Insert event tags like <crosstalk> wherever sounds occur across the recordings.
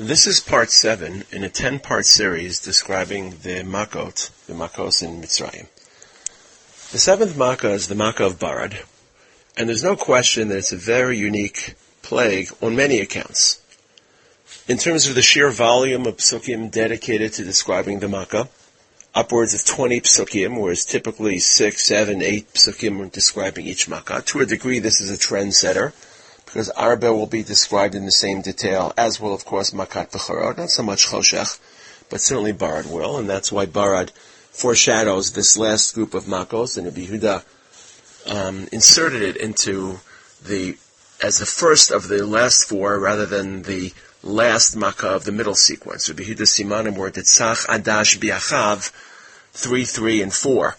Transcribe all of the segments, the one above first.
This is part seven in a ten-part series describing the Makot, the Makos in Mitzrayim. The seventh Makkah is the Makkah of Barad, and there's no question that it's a very unique plague on many accounts. In terms of the sheer volume of psukim dedicated to describing the Makkah, upwards of 20 psukim, whereas typically 6, 7, 8 psukim are describing each Makkah. To a degree, this is a trendsetter because Arba will be described in the same detail, as will, of course, Makat B'charot, not so much Choshech, but certainly Barad will, and that's why Barad foreshadows this last group of Makos, and Rabbi um, inserted it into the, as the first of the last four, rather than the last Makkah of the middle sequence. Rabbi Simanim were Tzach Adash Biachav, 3, 3, and 4.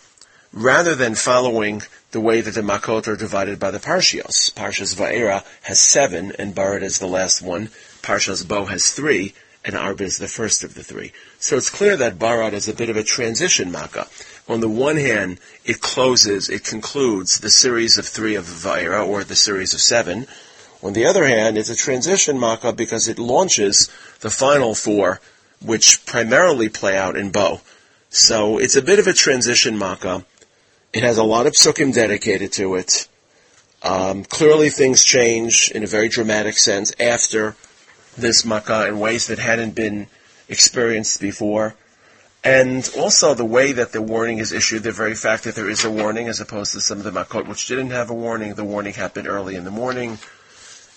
Rather than following the way that the Makot are divided by the Parshios. Parshas Va'era has seven, and Barad is the last one. Parshas Bo has three, and Arba is the first of the three. So it's clear that Barad is a bit of a transition Makkah. On the one hand, it closes, it concludes the series of three of Va'era, or the series of seven. On the other hand, it's a transition Makkah because it launches the final four, which primarily play out in Bo. So it's a bit of a transition Makkah it has a lot of psukim dedicated to it. Um, clearly, things change in a very dramatic sense after this makkah in ways that hadn't been experienced before. And also the way that the warning is issued, the very fact that there is a warning as opposed to some of the makot which didn't have a warning. The warning happened early in the morning.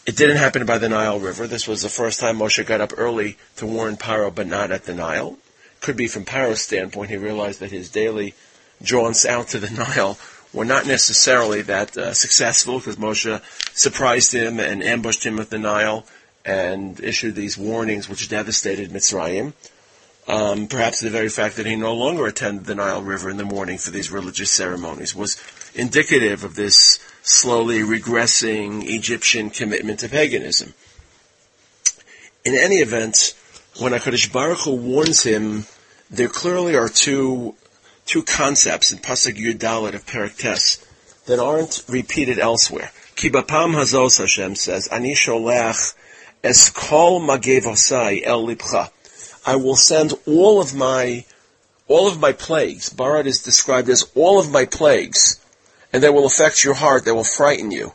It didn't happen by the Nile River. This was the first time Moshe got up early to warn Paro, but not at the Nile. Could be from Paro's standpoint, he realized that his daily jaunts out to the Nile were not necessarily that uh, successful because Moshe surprised him and ambushed him at the Nile and issued these warnings which devastated Mitzrayim. Um, perhaps the very fact that he no longer attended the Nile River in the morning for these religious ceremonies was indicative of this slowly regressing Egyptian commitment to paganism. In any event, when HaKadosh Baruch Hu warns him, there clearly are two two concepts in Pasuk Yudalit of Perak that aren't repeated elsewhere. Kibapam Hazos Hashem says, Ani sholech es kol magevosai el lipcha. I will send all of my all of my plagues. Barad is described as all of my plagues, and they will affect your heart. They will frighten you.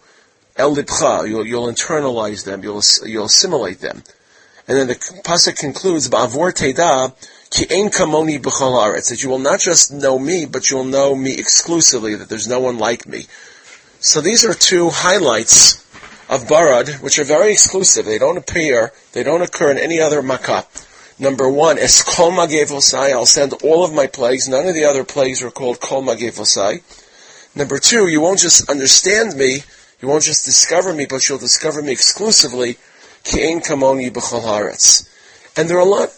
El lipcha, you'll, you'll internalize them. You'll you'll assimilate them. And then the pasuk concludes, "Ba'avor teda Ki ein kamoni b'chol that you will not just know me, but you'll know me exclusively, that there's no one like me. So these are two highlights of Barad, which are very exclusive. They don't appear, they don't occur in any other makkah. Number one, es kol magevosai, I'll send all of my plagues. None of the other plagues are called kol magevosai. Number two, you won't just understand me, you won't just discover me, but you'll discover me exclusively. Ki ein kamoni b'chol. And there are a lot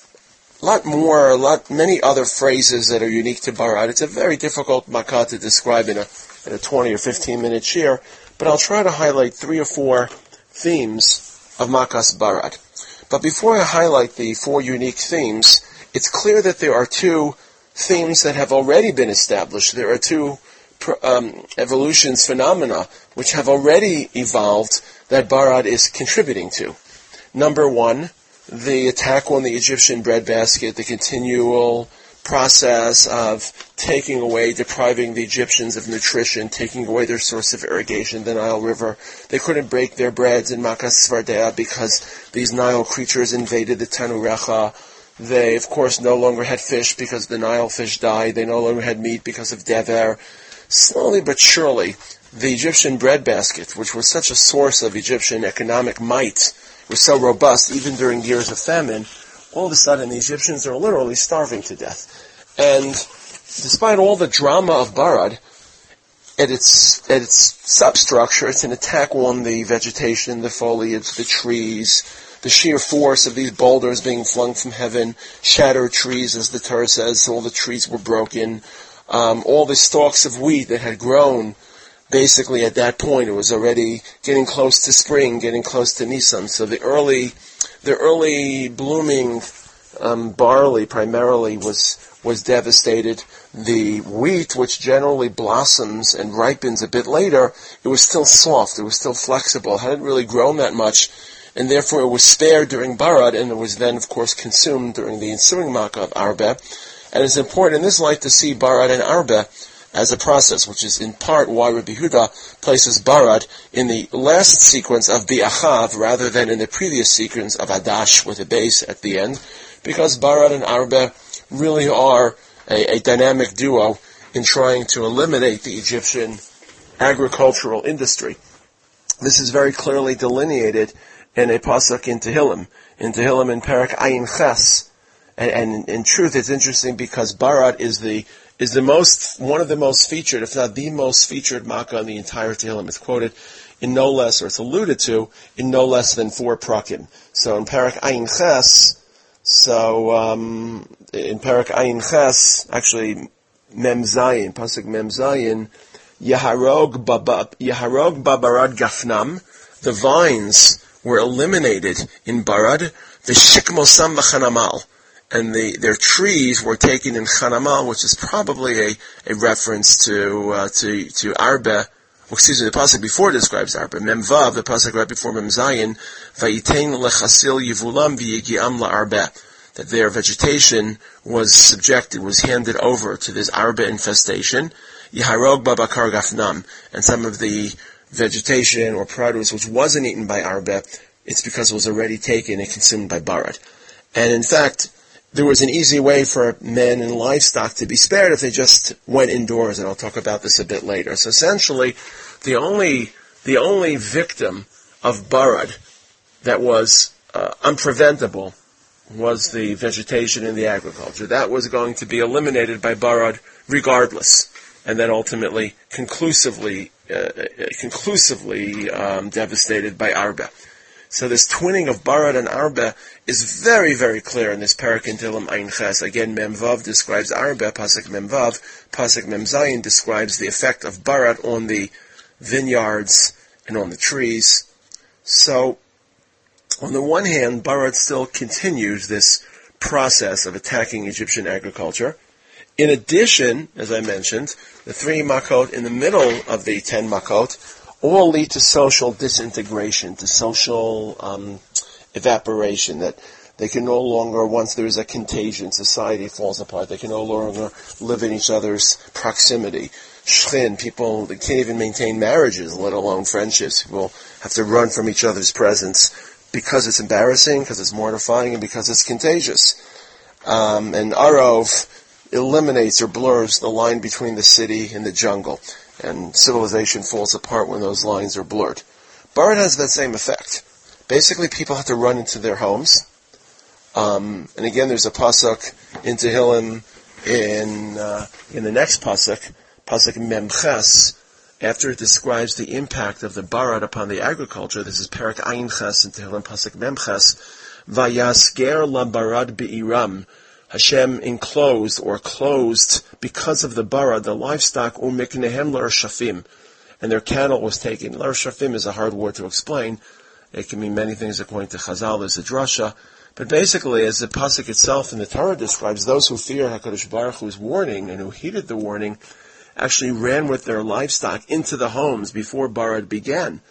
a lot more, a lot, many other phrases that are unique to Barad. It's a very difficult makkah to describe in a, in a 20 or 15 minute shir, but I'll try to highlight three or four themes of Makas Barad. But before I highlight the four unique themes, it's clear that there are two themes that have already been established. There are two um, evolutions phenomena which have already evolved that Barad is contributing to. Number one, the attack on the Egyptian breadbasket, the continual process of taking away, depriving the Egyptians of nutrition, taking away their source of irrigation, the Nile River. They couldn't break their breads in Makas Tzfardea because these Nile creatures invaded the Tanurecha. They, of course, no longer had fish because the Nile fish died. They no longer had meat because of Dever. Slowly but surely, the Egyptian breadbasket, which was such a source of Egyptian economic might, was so robust, even during years of famine, all of a sudden the Egyptians are literally starving to death. And despite all the drama of Barad, at its at its substructure, it's an attack on the vegetation, the foliage, the trees, the sheer force of these boulders being flung from heaven, shattered trees, as the Torah says, all the trees were broken, um, all the stalks of wheat that had grown basically at that point it was already getting close to spring, getting close to Nisan. So the early, the early blooming um, barley primarily was was devastated. The wheat, which generally blossoms and ripens a bit later, it was still soft. It was still flexible. It hadn't really grown that much and therefore it was spared during Barad, and it was then, of course, consumed during the ensuing Makkah of Arba. And it's important in this light to see Barad and Arba as a process, which is in part why Rabbi Yehuda places Barad in the last sequence of Bi'achav rather than in the previous sequence of Adash with a base at the end, because Barad and Arba really are a, a dynamic duo in trying to eliminate the Egyptian agricultural industry. This is very clearly delineated in a pasuk in Tehillim, in Tehillim in Parak Ayin Ches. And, and in truth, it's interesting because Barad is the is the most one of the most featured, if not the most featured makkah in the entire Tehillim. It's quoted in no less, or it's alluded to in no less than four prakim. So in Parak Ayin Ches, so um, in Parak Ayin Ches, actually Mem Zayin, pasuk Mem Zayin, Yaharog Yaharog Babarad Gafnam, the vines were eliminated in Barad, the Shikmosam Chanamal, and the, their trees were taken in Chanamal, which is probably a, a reference to, uh, to, to Arba, excuse me, the pasuk before describes Arba. Memvav, the pasuk right before Mem Zayin, Vayitain lechasil yivulam v'yigiam la'arba. That their vegetation was subjected, was handed over to this Arba infestation. Yaharog babakar gafnam. And some of the vegetation or produce which wasn't eaten by Arba, it's because it was already taken and consumed by Barad. And in fact, there was an easy way for men and livestock to be spared if they just went indoors, and I'll talk about this a bit later. So essentially, the only the only victim of Barad that was uh, unpreventable was the vegetation and the agriculture. That was going to be eliminated by Barad regardless, and then ultimately conclusively uh, conclusively um, devastated by Arba. So this twinning of Barad and Arba is very, very clear in this Parak in Ein Ches. Again, Memvav describes Arba, Pasuk Memvav, Pasuk Memzayin describes the effect of Barad on the vineyards and on the trees. So, on the one hand, Barad still continues this process of attacking Egyptian agriculture. In addition, as I mentioned, the three makot in the middle of the ten makot all lead to social disintegration, to social um, evaporation, that they can no longer, once there is a contagion, society falls apart. They can no longer live in each other's proximity. Shchin, people they can't even maintain marriages, let alone friendships. People have to run from each other's presence because it's embarrassing, because it's mortifying, and because it's contagious. Um, and Arov eliminates or blurs the line between the city and the jungle and civilization falls apart when those lines are blurred. Barad has that same effect. Basically, people have to run into their homes. Um, and again, there's a pasuk in Tehillim in uh, in the next pasuk, pasuk Memches, after it describes the impact of the barad upon the agriculture. This is Perak Ayin in Tehillim pasuk Memches. Vayasger la barad Hashem enclosed or closed because of the bara, the livestock, umiknehem lar shafim, and their cattle was taken. Lar shafim is a hard word to explain. It can mean many things according to Chazal. There's a drasha. But basically, as the pasuk itself in the Torah describes, those who fear Hakadosh Baruch Hu's warning and who heeded the warning actually ran with their livestock into the homes before Barad began.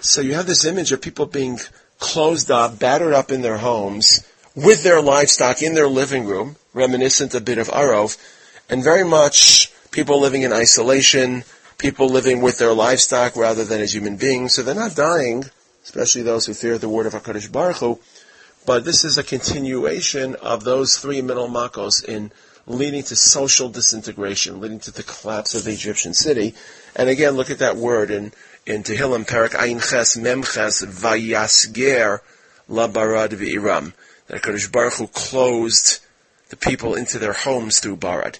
So you have this image of people being closed up, battered up in their homes, with their livestock in their living room, reminiscent a bit of Arov, and very much people living in isolation, people living with their livestock rather than as human beings. So they're not dying, especially those who fear the word of HaKadosh Baruch Hu, but this is a continuation of those three middle makos in leading to social disintegration, leading to the collapse of the Egyptian city. And again, look at that word in, in Tehillim, Parak Ayin Ches, Mem Ches, Vayasger, Labarad V'iram that HaKadosh Baruch Hu closed the people into their homes through Barad.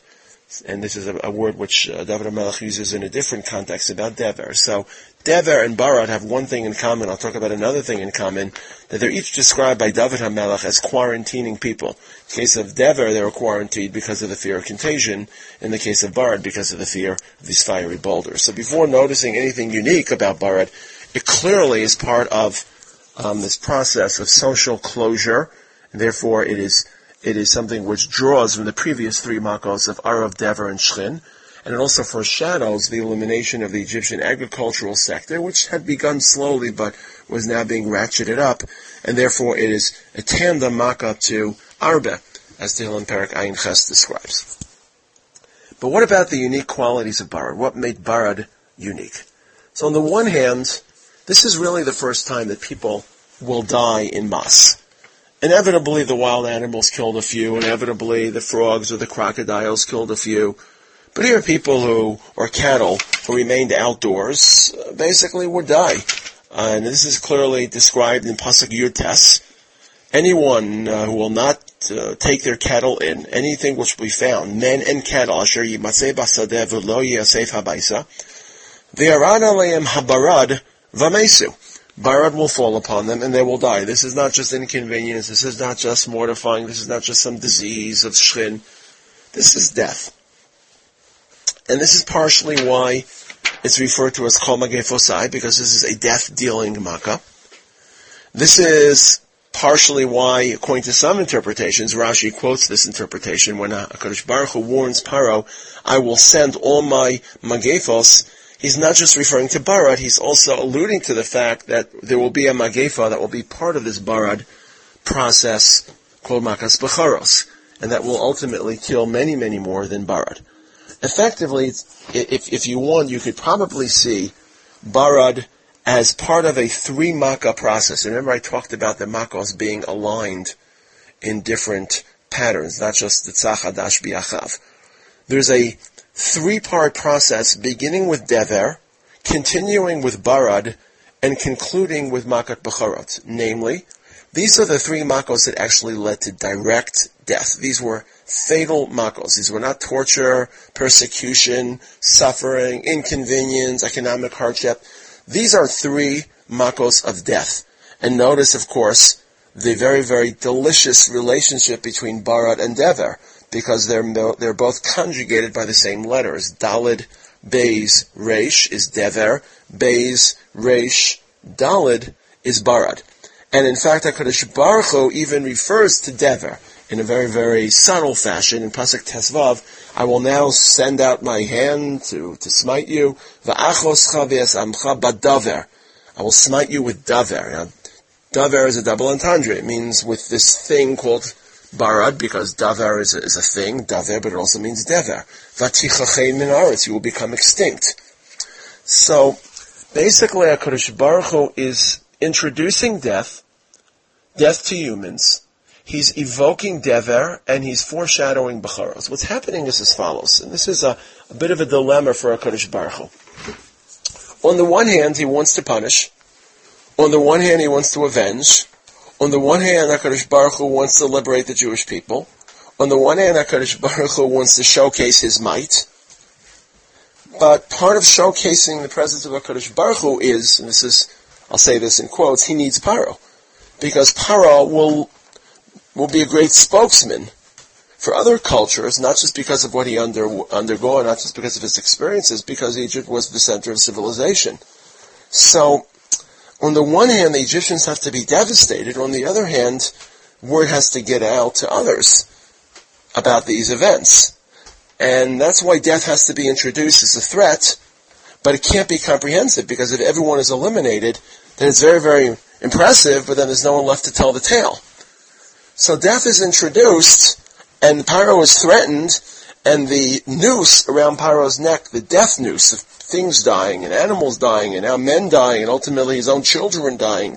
And this is a, a word which uh, David HaMelech uses in a different context about Dever. So Dever and Barad have one thing in common. I'll talk about another thing in common, that they're each described by David HaMelech as quarantining people. In the case of Dever, they were quarantined because of the fear of contagion. In the case of Barad, because of the fear of these fiery boulders. So before noticing anything unique about Barad, it clearly is part of um, this process of social closure, Therefore, it is it is something which draws from the previous three makos of Arav, Dever, and Shchin. and it also foreshadows the elimination of the Egyptian agricultural sector, which had begun slowly but was now being ratcheted up, and therefore it is a tandem makkah to Arba, as Tehillim Perak Ayin Ches describes. But what about the unique qualities of Barad? What made Barad unique? So on the one hand, this is really the first time that people will die in mass. Inevitably, the wild animals killed a few. Inevitably, the frogs or the crocodiles killed a few. But here, people who, or cattle, who remained outdoors, basically would die. Uh, and this is clearly described in Pasuk Yurtes. Anyone uh, who will not uh, take their cattle in, anything which we found, men and cattle, asher yimatzeh basadeh v'lo yasef habaisa, v'yaran habarad v'mesu. Barad will fall upon them and they will die. This is not just inconvenience. This is not just mortifying. This is not just some disease of shchin. This is death. And this is partially why it's referred to as Kol Magefosai, because this is a death-dealing makkah. This is partially why, according to some interpretations, Rashi quotes this interpretation when HaKadosh Baruch Hu warns Paro, I will send all my Magefos he's not just referring to Barad, he's also alluding to the fact that there will be a Magefa that will be part of this Barad process called Makas Becharos, and that will ultimately kill many, many more than Barad. Effectively, if, if you want, you could probably see Barad as part of a three Makkah process. Remember I talked about the Makkahs being aligned in different patterns, not just the Tzachadash Biachav. There's a three-part process beginning with Dever, continuing with Barad, and concluding with Makat Becharot. Namely, these are the three Makos that actually led to direct death. These were fatal Makos. These were not torture, persecution, suffering, inconvenience, economic hardship. These are three Makos of death. And notice, of course, the very, very delicious relationship between Barad and Dever because they're they're both conjugated by the same letters. Dalid Beis Reish is Dever, Beis Reish Dalid is Barad. And in fact, HaKadosh Baruch Hu even refers to Dever in a very, very subtle fashion in Pasuk Tesvav. I will now send out my hand to, to smite you. Badaver. I will smite you with daver. Now, daver is a double entendre. It means with this thing called barad, because davar is a, is a thing, davar, but it also means dever. Vatichachein min aretz, you will become extinct. So, basically, HaKadosh Baruch Hu is introducing death, death to humans, he's evoking dever, and he's foreshadowing Becharos. What's happening is as follows, and this is a, a bit of a dilemma for HaKadosh Baruch Hu. On the one hand, he wants to punish. On the one hand, he wants to avenge. On the one hand, HaKadosh Baruch Hu wants to liberate the Jewish people. On the one hand, HaKadosh Baruch Hu wants to showcase his might. But part of showcasing the presence of HaKadosh Baruch Hu is, and this is, I'll say this in quotes, he needs Paro. Because Paro will, will be a great spokesman for other cultures, not just because of what he under, undergo, not just because of his experiences, because Egypt was the center of civilization. So, on the one hand, the Egyptians have to be devastated. On the other hand, word has to get out to others about these events. And that's why death has to be introduced as a threat, but it can't be comprehensive because if everyone is eliminated, then it's very, very impressive, but then there's no one left to tell the tale. So death is introduced, and Paro is threatened, and the noose around Paro's neck, the death noose of things dying and animals dying and now men dying and ultimately his own children dying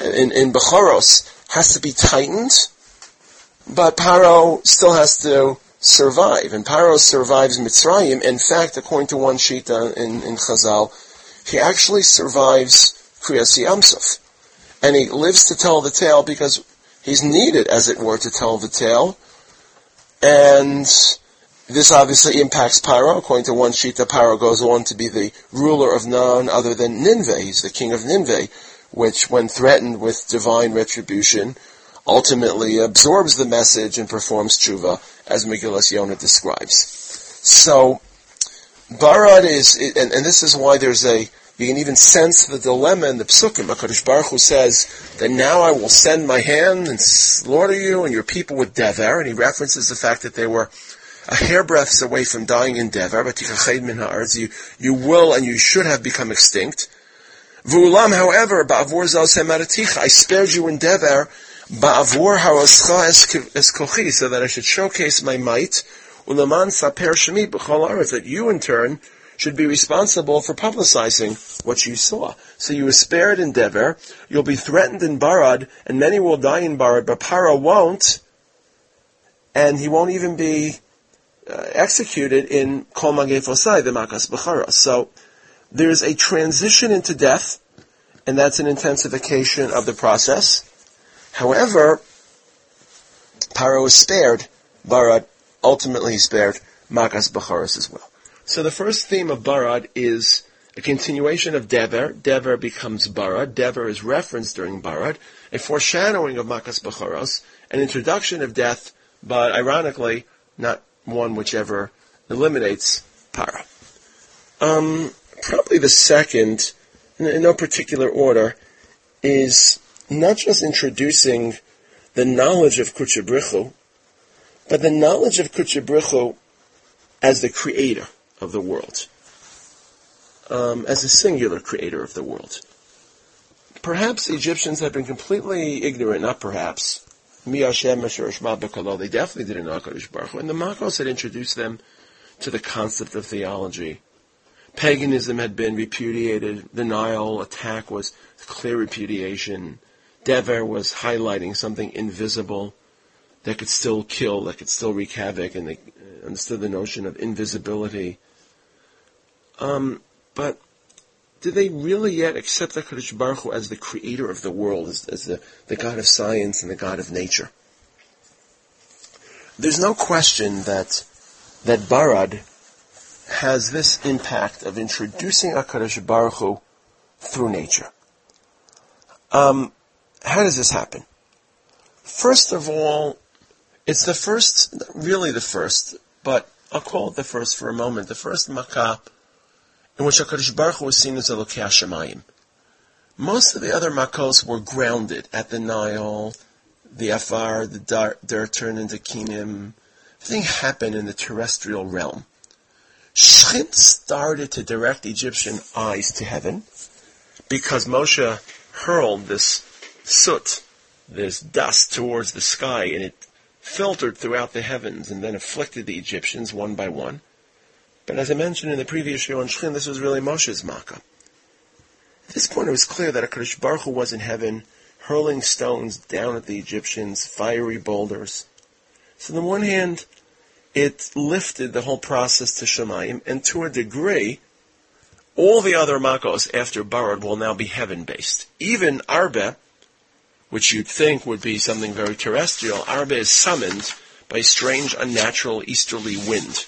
in, in Bechoros has to be tightened, but Paro still has to survive. And Paro survives Mitzrayim. In fact, according to one Shita in, in Chazal, he actually survives Kriyas Yamsuf. And he lives to tell the tale because he's needed, as it were, to tell the tale. And this obviously impacts Paro. According to one Shita, Paro goes on to be the ruler of none other than Nineveh. He's the king of Nineveh, which, when threatened with divine retribution, ultimately absorbs the message and performs tshuva, as Megillas Yonah describes. So, Barad is, and, and, this is why there's a, you can even sense the dilemma in the psukim. HaKadosh Baruch Hu says that now I will send my hand and slaughter you and your people with dever, and he references the fact that they were a hairbreadth away from dying in Devar, but you, you will and you should have become extinct. V'ulam, however, ba'avur zal I spared you in Devar, ba'avur ha'oscha es kochi, so that I should showcase my might, ulaman saper shemi that you in turn should be responsible for publicizing what you saw. So you were spared in Dever, you'll be threatened in Barad, and many will die in Barad, but Paro won't, and he won't even be uh, executed in Kol Magefosai, the Makas Bechara. So there's a transition into death, and that's an intensification of the process. However, Paro was spared, Barad ultimately spared Makas Becharas as well. So the first theme of Barad is a continuation of Dever. Dever becomes Barad. Dever is referenced during Barad. A foreshadowing of Makas Becharos. An introduction of death, but ironically, not one which ever eliminates Paro. Um, probably the second, in no particular order, is not just introducing the knowledge of Kudsha Brich Hu, but the knowledge of Kudsha Brich Hu as the creator of the world, um, as a singular creator of the world. Perhaps Egyptians had been completely ignorant, not perhaps. They definitely didn't know HaKadosh Baruch Hu. And the Makos had introduced them to the concept of theology. Paganism had been repudiated. The Nile attack was clear repudiation. Dever was highlighting something invisible that could still kill, that could still wreak havoc, and they understood the notion of invisibility. Um, but did they really yet accept HaKadosh Baruch Hu as the creator of the world, as, as the, the God of science and the God of nature? There's no question that that Barad has this impact of introducing HaKadosh Baruch Hu through nature. Um, how does this happen? First of all, it's the first, really the first, but I'll call it the first for a moment, the first makkah in which HaKadosh Baruch Hu was seen as Elokei Hashemayim. Most of the other makos were grounded at the Nile, the Afar, the dirt turned into Kinim. Everything happened in the terrestrial realm. Shchin started to direct Egyptian eyes to heaven because Moshe hurled this soot, this dust towards the sky, and it filtered throughout the heavens and then afflicted the Egyptians one by one. But as I mentioned in the previous show on Shchin, this was really Moshe's Makkah. At this point, it was clear that Akadosh Baruch Hu was in heaven, hurling stones down at the Egyptians, fiery boulders. So on the one hand, it lifted the whole process to Shemayim, and to a degree, all the other Makos after Barad will now be heaven-based. Even Arbe, which you'd think would be something very terrestrial, Arbe is summoned by a strange, unnatural easterly wind.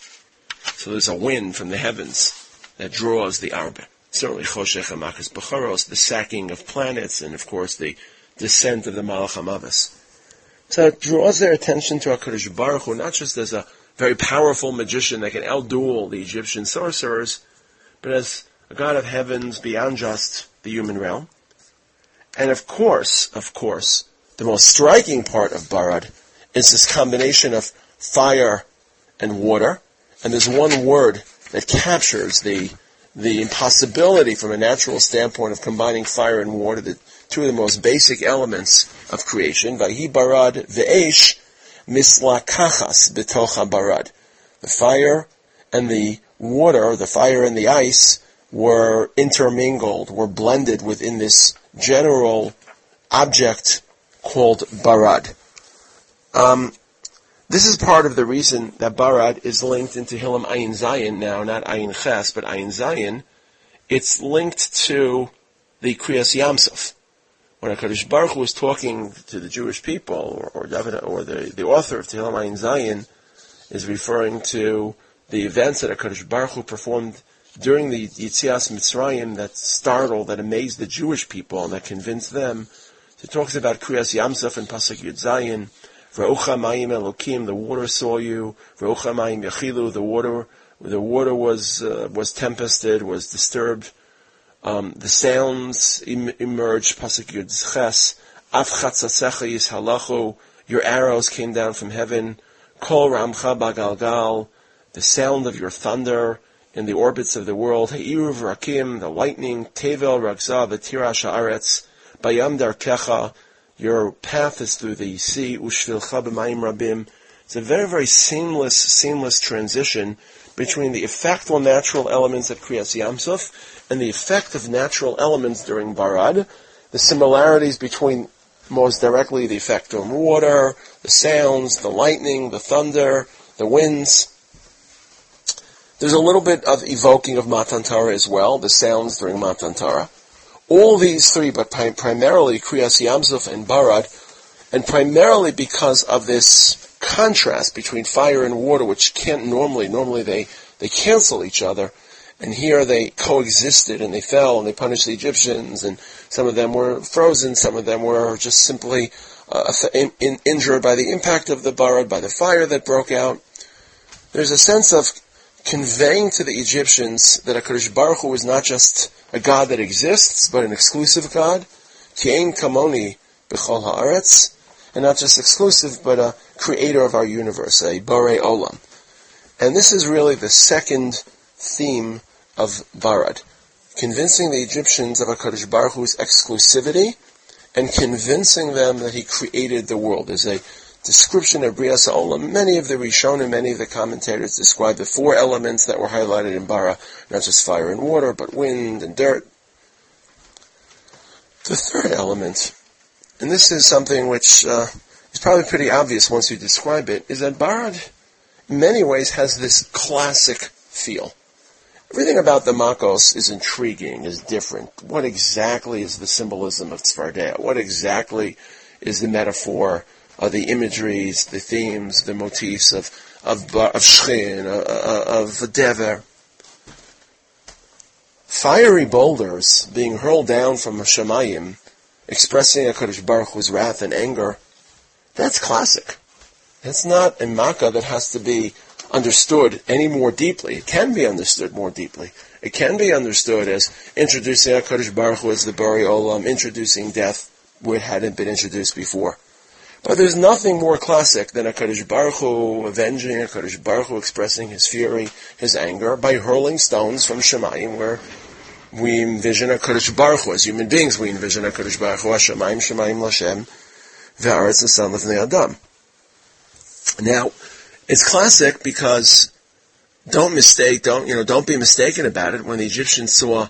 So there's a wind from the heavens that draws the Arba. Certainly Choshech Amakas Bechoros, the sacking of planets, and of course the descent of the Malach HaMavis. So it draws their attention to HaKadosh Baruch Hu, not just as a very powerful magician that can outduel the Egyptian sorcerers, but as a God of heavens beyond just the human realm. And of course, of course, the most striking part of Barad is this combination of fire and water, and there's one word that captures the the impossibility from a natural standpoint of combining fire and water, the two of the most basic elements of creation. Barad ve'esh mislakachas betocha barad. The fire and the water, the fire and the ice, were intermingled, were blended within this general object called barad. Um, this is part of the reason that Barad is linked into Hilam Ayin Zayin now, not Ayin Ches, but Ayin Zayin. It's linked to the Kriyas Yamsuf. When HaKadosh Baruch Hu was talking to the Jewish people, or, or David, or the, the author of Tehillim Ayin Zayin is referring to the events that HaKadosh Baruch Hu performed during the Yitzias Mitzrayim that startled, that amazed the Jewish people, and that convinced them. He talks about Kriyas Yamsuf and Pasuk Yud Zayin, Ve'ocha mayim elokim, the water saw you. Ve'ocha mayim yachilu, the water, the water was, uh, was tempested, was disturbed. Um, the sounds em- emerged, pasuk yud ches. Af chatzatzecha yishalachu, your arrows came down from heaven. Kol Ramcha Bagalgal, the sound of your thunder in the orbits of the world, Heiruv Rakim, the lightning, Tevel Ragza, the Tirash Aretz, Bayam Darkecha, your path is through the sea, Ushvilcha B'mayim Rabim. It's a very, very seamless, seamless transition between the effectual natural elements at Kriyas Yamsuf and the effect of natural elements during Barad, the similarities between most directly the effect on water, the sounds, the lightning, the thunder, the winds. There's a little bit of evoking of Matan Torah as well, the sounds during Matan Torah. All these three, but primarily Kriyas Yamsuf and Barad, and primarily because of this contrast between fire and water, which can't normally, normally they, they cancel each other, and here they coexisted and they fell and they punished the Egyptians, and some of them were frozen, some of them were just simply uh, in, in, injured by the impact of the Barad, by the fire that broke out. There's a sense of conveying to the Egyptians that HaKadosh Baruch Hu is not just a God that exists, but an exclusive God. Kiein kamoni b'chol haaretz, and not just exclusive, but a creator of our universe, a Borei Olam. And this is really the second theme of Barad, convincing the Egyptians of HaKadosh Baruch Hu's exclusivity and convincing them that he created the world. There's a description of Brias Olam. Many of the Rishonim, many of the commentators describe the four elements that were highlighted in Bara, not just fire and water, but wind and dirt. The third element, and this is something which uh, is probably pretty obvious once you describe it, is that Bara, in many ways, has this classic feel. Everything about the Makos is intriguing, is different. What exactly is the symbolism of Tzfardea? What exactly is the metaphor, of the imageries, the themes, the motifs of of of Shchin, of, uh, uh, of Dever? Fiery boulders being hurled down from Shemayim, expressing HaKadosh Baruch Hu's wrath and anger, that's classic. That's not a makkah that has to be understood any more deeply. It can be understood more deeply. It can be understood as introducing HaKadosh Baruch Hu as the Bari Olam, introducing death where it hadn't been introduced before. But there's nothing more classic than HaKadosh Baruch Hu avenging HaKadosh Baruch Hu expressing his fury, his anger, by hurling stones from Shemayim, where we envision HaKadosh Baruch Hu. As human beings, we envision HaKadosh Baruch Hu, as Shemayim, Shemayim Lashem, Ve'aretz Lefnei Adam. Now, it's classic because don't mistake, don't, you know, don't be mistaken about it. When the Egyptians saw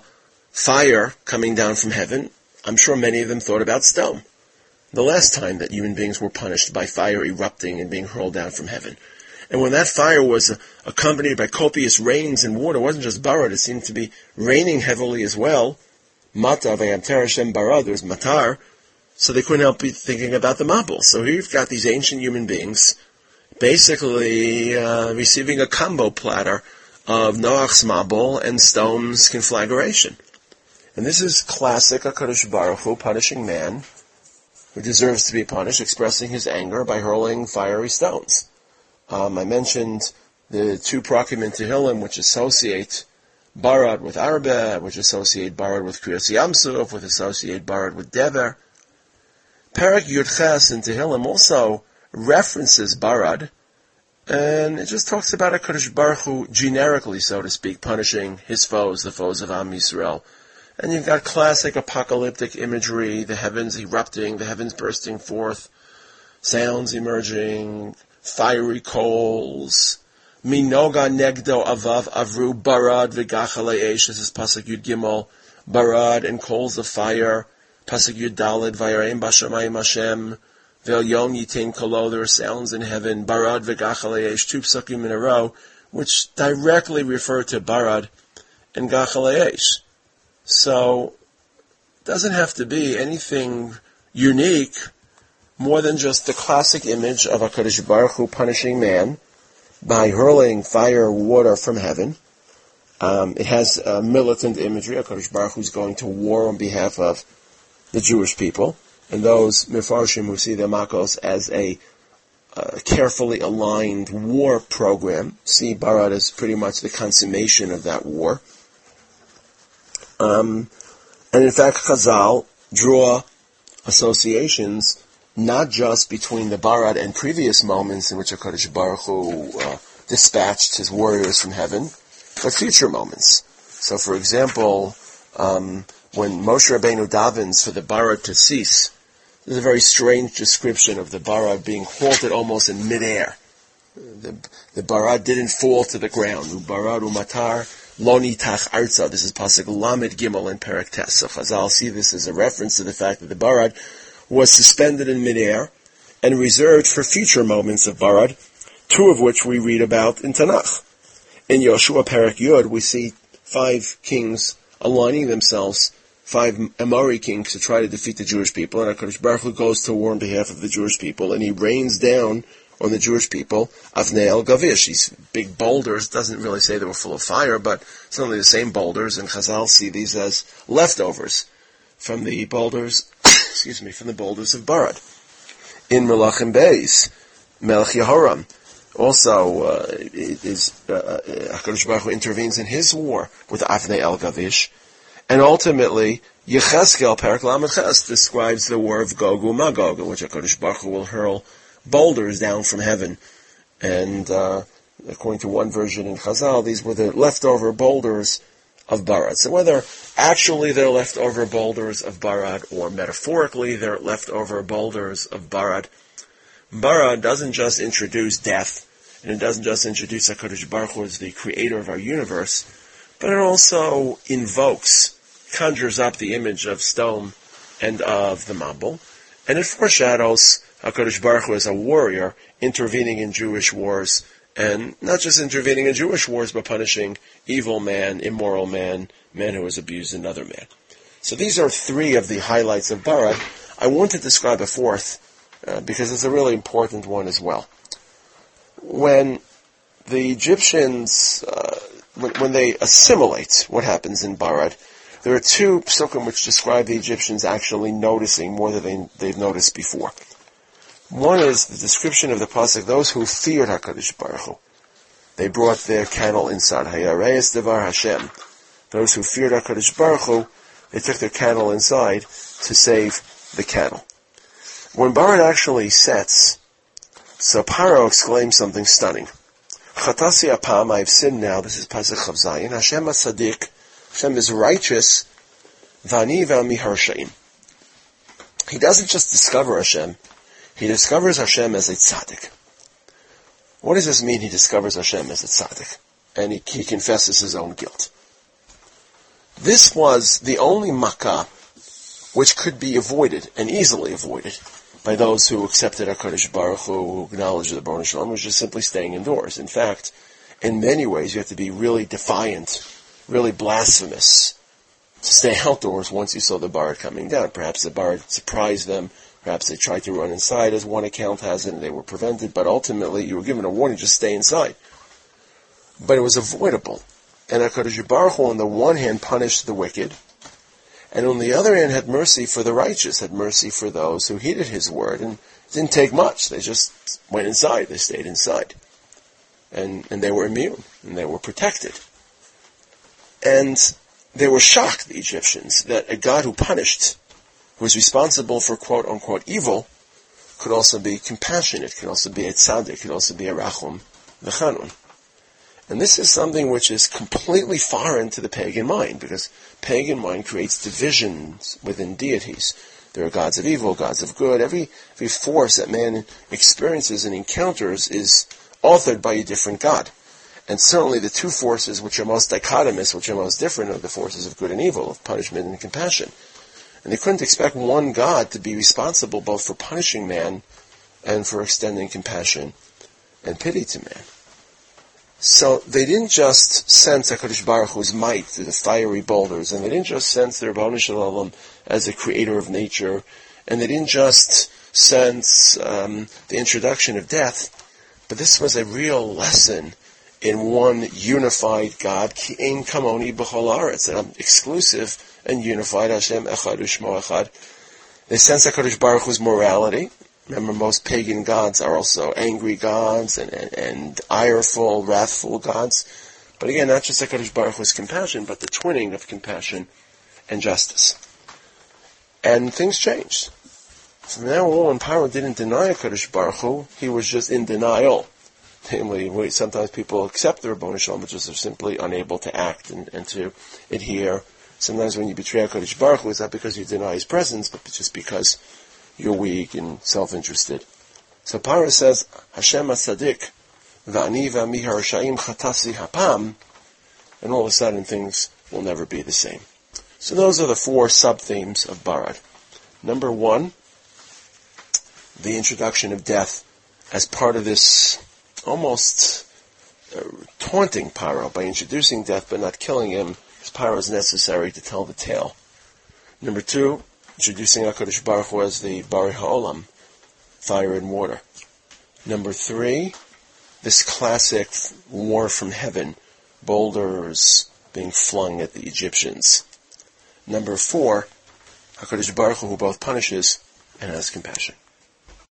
fire coming down from heaven, I'm sure many of them thought about Sdom. The last time that human beings were punished by fire erupting and being hurled down from heaven. And when that fire was accompanied by copious rains and water, it wasn't just barad, it seemed to be raining heavily as well. Mata vayamter Hashem barad, there was matar, so they couldn't help be thinking about the mabul. So here you've got these ancient human beings basically uh, receiving a combo platter of Noach's Mabul and Sdom's conflagration. And this is classic HaKadosh Baruch Hu punishing man who deserves to be punished, expressing his anger by hurling fiery stones. Um, I mentioned the two Prakim in Tehillim which associate Barad with Arba, which associate Barad with Kriyas Yamsuf, which associate Barad with Dever. Parak Yudches in Tehillim also references Barad, and it just talks about HaKadosh Baruch Hu generically, so to speak, punishing his foes, the foes of Am Yisrael. And you've got classic apocalyptic imagery, the heavens erupting, the heavens bursting forth, sounds emerging, fiery coals, Minoga negdo avav avru barad v'gachalei eish. This is pasuk Yud Gimel. Barad and coals of fire. Pasuk Yud Dalid v'yareim b'shamayim Hashem. Ve'el yitin kolo, there are sounds in heaven, barad ve'gachaleyesh, two psukim in a row, which directly refer to barad and gachaleyesh. So, it doesn't have to be anything unique more than just the classic image of HaKadosh Baruch Hu punishing man by hurling fire, water from heaven. Um, it has militant imagery. HaKadosh Baruch Hu is going to war on behalf of the Jewish people and those Mefarshim who see the Makos as a uh, carefully aligned war program see Barad as pretty much the consummation of that war. Um, and in fact, Chazal draw associations not just between the Barad and previous moments in which HaKadosh Baruch Hu uh, dispatched his warriors from heaven, but future moments. So, for example, um, when Moshe Rabbeinu davens for the Barad to cease, there's a very strange description of the Barad being halted almost in midair. The, the Barad didn't fall to the ground. Barad umatar loni tach arza. This is pasuk lamed gimel in Perek Tes. So Chazal see this as a reference to the fact that the Barad was suspended in midair and reserved for future moments of Barad, two of which we read about in Tanakh. In Yoshua Perek Yud, we see five kings aligning themselves, five Amori kings to try to defeat the Jewish people, and HaKadosh Baruch goes to war on behalf of the Jewish people, and he rains down on the Jewish people Avnei Gavish. These big boulders, doesn't really say they were full of fire, but certainly the same boulders, and Chazal see these as leftovers from the boulders, <coughs> excuse me, from the boulders of Barad. In Melachim Beis, Melech Yehoram, also uh, is uh, uh, Hakadosh Baruch Hu intervenes in his war with Avnei El Gavish, and ultimately Yecheskel Perak Lamed describes the war of Gog and Magog, in which Hakadosh Baruch Hu will hurl boulders down from heaven, and uh, according to one version in Chazal, these were the leftover boulders of Barad. So whether actually they're leftover boulders of Barad or metaphorically they're leftover boulders of Barad, Barad doesn't just introduce death, and it doesn't just introduce HaKadosh Baruch Hu as the creator of our universe, but it also invokes, conjures up the image of Sdom and of the Mabul, and it foreshadows HaKadosh Baruch Hu as a warrior intervening in Jewish wars, and not just intervening in Jewish wars, but punishing evil man, immoral man, man who has abused another man. So these are three of the highlights of Barad. I want to describe a fourth, uh, because it's a really important one as well. When the Egyptians, uh, when, when, they assimilate, what happens in Barad, there are two psukim which describe the Egyptians actually noticing more than they, they've noticed before. One is the description of the pasuk: those who feared Hakadosh Baruch Hu. They brought their cattle inside. Hayareis devar Hashem. Those who feared Hakadosh Baruch Hu, they took their cattle inside to save the cattle. When Barad actually sets, so exclaims something stunning. Chatasi apam, I've sinned now. This is pasuk of Zion. Hashem asadik. Hashem is righteous. Vani v'ami He doesn't just discover Hashem he discovers Hashem as a tzaddik. What does this mean? He discovers Hashem as a tzaddik, and he, he confesses his own guilt. This was the only makkah which could be avoided and easily avoided by those who accepted HaKadosh Baruch Hu, who acknowledged the Baruch Shalom, which is simply staying indoors. In fact, in many ways, you have to be really defiant, really blasphemous to stay outdoors once you saw the Barad coming down. Perhaps the Barad surprised them Perhaps they tried to run inside, as one account has it, and they were prevented, but ultimately you were given a warning, just stay inside. But it was avoidable. And HaKadosh Baruch Hu, on the one hand, punished the wicked, and on the other hand, had mercy for the righteous, had mercy for those who heeded his word, and didn't take much. They just went inside, they stayed inside. And, and they were immune, and they were protected. And they were shocked, the Egyptians, that a God who punished who is responsible for quote unquote evil could also be compassionate, could also be a tzaddik, could also be a rachum v'chanun. And this is something which is completely foreign to the pagan mind, because pagan mind creates divisions within deities. There are gods of evil, gods of good. Every, every force that man experiences and encounters is authored by a different god. And certainly the two forces which are most dichotomous, which are most different, are the forces of good and evil, of punishment and compassion. And they couldn't expect one God to be responsible both for punishing man and for extending compassion and pity to man. So they didn't just sense HaKadosh Baruch Hu's might through the fiery boulders, and they didn't just sense their Ribono Shel Olam as the creator of nature, and they didn't just sense um, the introduction of death, but this was a real lesson in one unified God, Ki Ein Kamoni B'chol Aretz, an exclusive and unified Hashem Echad Ushmo Echad. They sense HaKadosh Baruch Hu's morality. Remember, most pagan gods are also angry gods and, and, and ireful, wrathful gods. But again, not just HaKadosh Baruch Hu's compassion, but the twinning of compassion and justice. And things changed. So now, when Paro didn't deny Kadosh Baruch Hu, he was just in denial. <laughs> Namely, sometimes people accept the Rabboni Shalom, but just are simply unable to act and, and to adhere. Sometimes when you betray Kadosh Baruch Hu, it's not because you deny his presence, but just because you're weak and self-interested. So Paro says, Hashem Asadik, Va'ani va'mi harashayim chatasi hapam, and all of a sudden things will never be the same. So those are the four sub-themes of Barad. Number one, the introduction of death as part of this almost uh, taunting Paro by introducing death but not killing him, as is necessary to tell the tale. Number two, introducing HaKadosh Baruch Hu as the Bari Ha'olam, fire and water. Number three, this classic war from heaven, boulders being flung at the Egyptians. Number four, HaKadosh Baruch Hu who both punishes and has compassion.